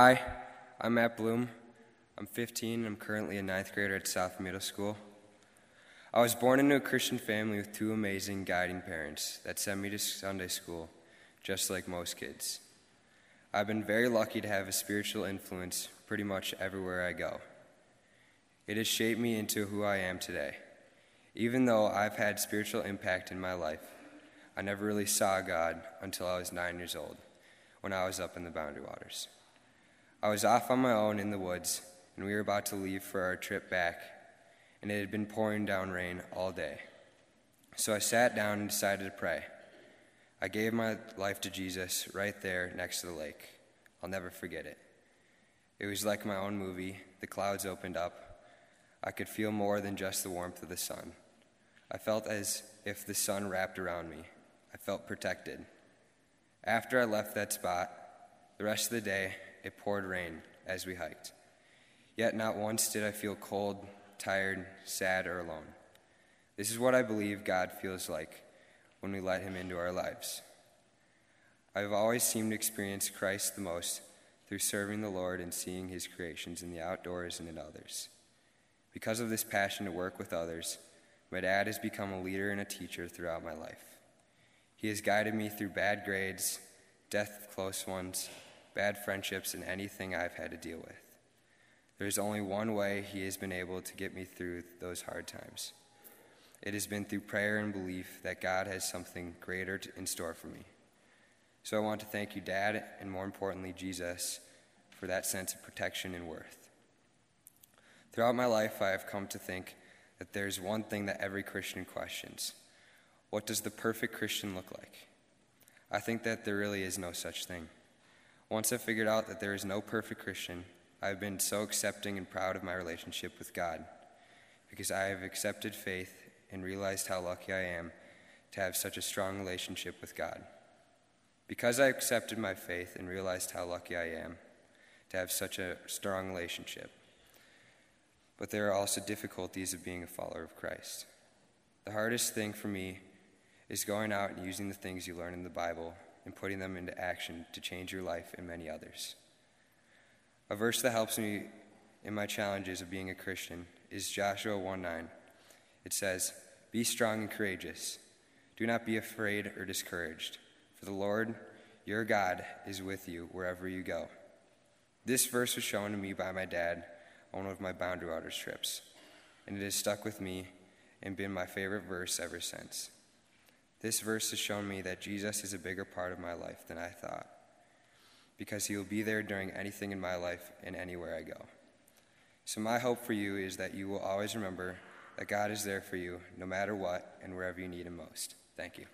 Hi, I'm Matt Blum. I'm 15 and I'm currently a ninth grader at South Middle School. I was born into a Christian family with two amazing guiding parents that sent me to Sunday school, just like most kids. I've been very lucky to have a spiritual influence pretty much everywhere I go. It has shaped me into who I am today. Even though I've had spiritual impact in my life, I never really saw God until I was nine years old, when I was up in the Boundary Waters. I was off on my own in the woods, and we were about to leave for our trip back, and it had been pouring down rain all day. So I sat down and decided to pray. I gave my life to Jesus right there next to the lake. I'll never forget it. It was like my own movie. The clouds opened up. I could feel more than just the warmth of the sun. I felt as if the sun wrapped around me. I felt protected. After I left that spot, the rest of the day, it poured rain as we hiked. Yet not once did I feel cold, tired, sad, or alone. This is what I believe God feels like when we let Him into our lives. I've always seemed to experience Christ the most through serving the Lord and seeing His creations in the outdoors and in others. Because of this passion to work with others, my dad has become a leader and a teacher throughout my life. He has guided me through bad grades, death close ones, bad friendships, and anything I've had to deal with. There's only one way He has been able to get me through those hard times. It has been through prayer and belief that God has something greater in store for me. So I want to thank you, Dad, and more importantly, Jesus, for that sense of protection and worth. Throughout my life, I have come to think that there's one thing that every Christian questions What does the perfect Christian look like? I think that there really is no such thing. Once I figured out that there is no perfect Christian, I have been so accepting and proud of my relationship with God because I have accepted faith and realized how lucky I am to have such a strong relationship with God. Because I accepted my faith and realized how lucky I am to have such a strong relationship. But there are also difficulties of being a follower of Christ. The hardest thing for me is going out and using the things you learn in the Bible and putting them into action to change your life and many others. A verse that helps me in my challenges of being a Christian is Joshua 1 9. It says, Be strong and courageous. Do not be afraid or discouraged, for the Lord your God is with you wherever you go. This verse was shown to me by my dad on one of my Boundary Waters trips, and it has stuck with me and been my favorite verse ever since. This verse has shown me that Jesus is a bigger part of my life than I thought, because he will be there during anything in my life and anywhere I go. So, my hope for you is that you will always remember that God is there for you no matter what and wherever you need him most. Thank you.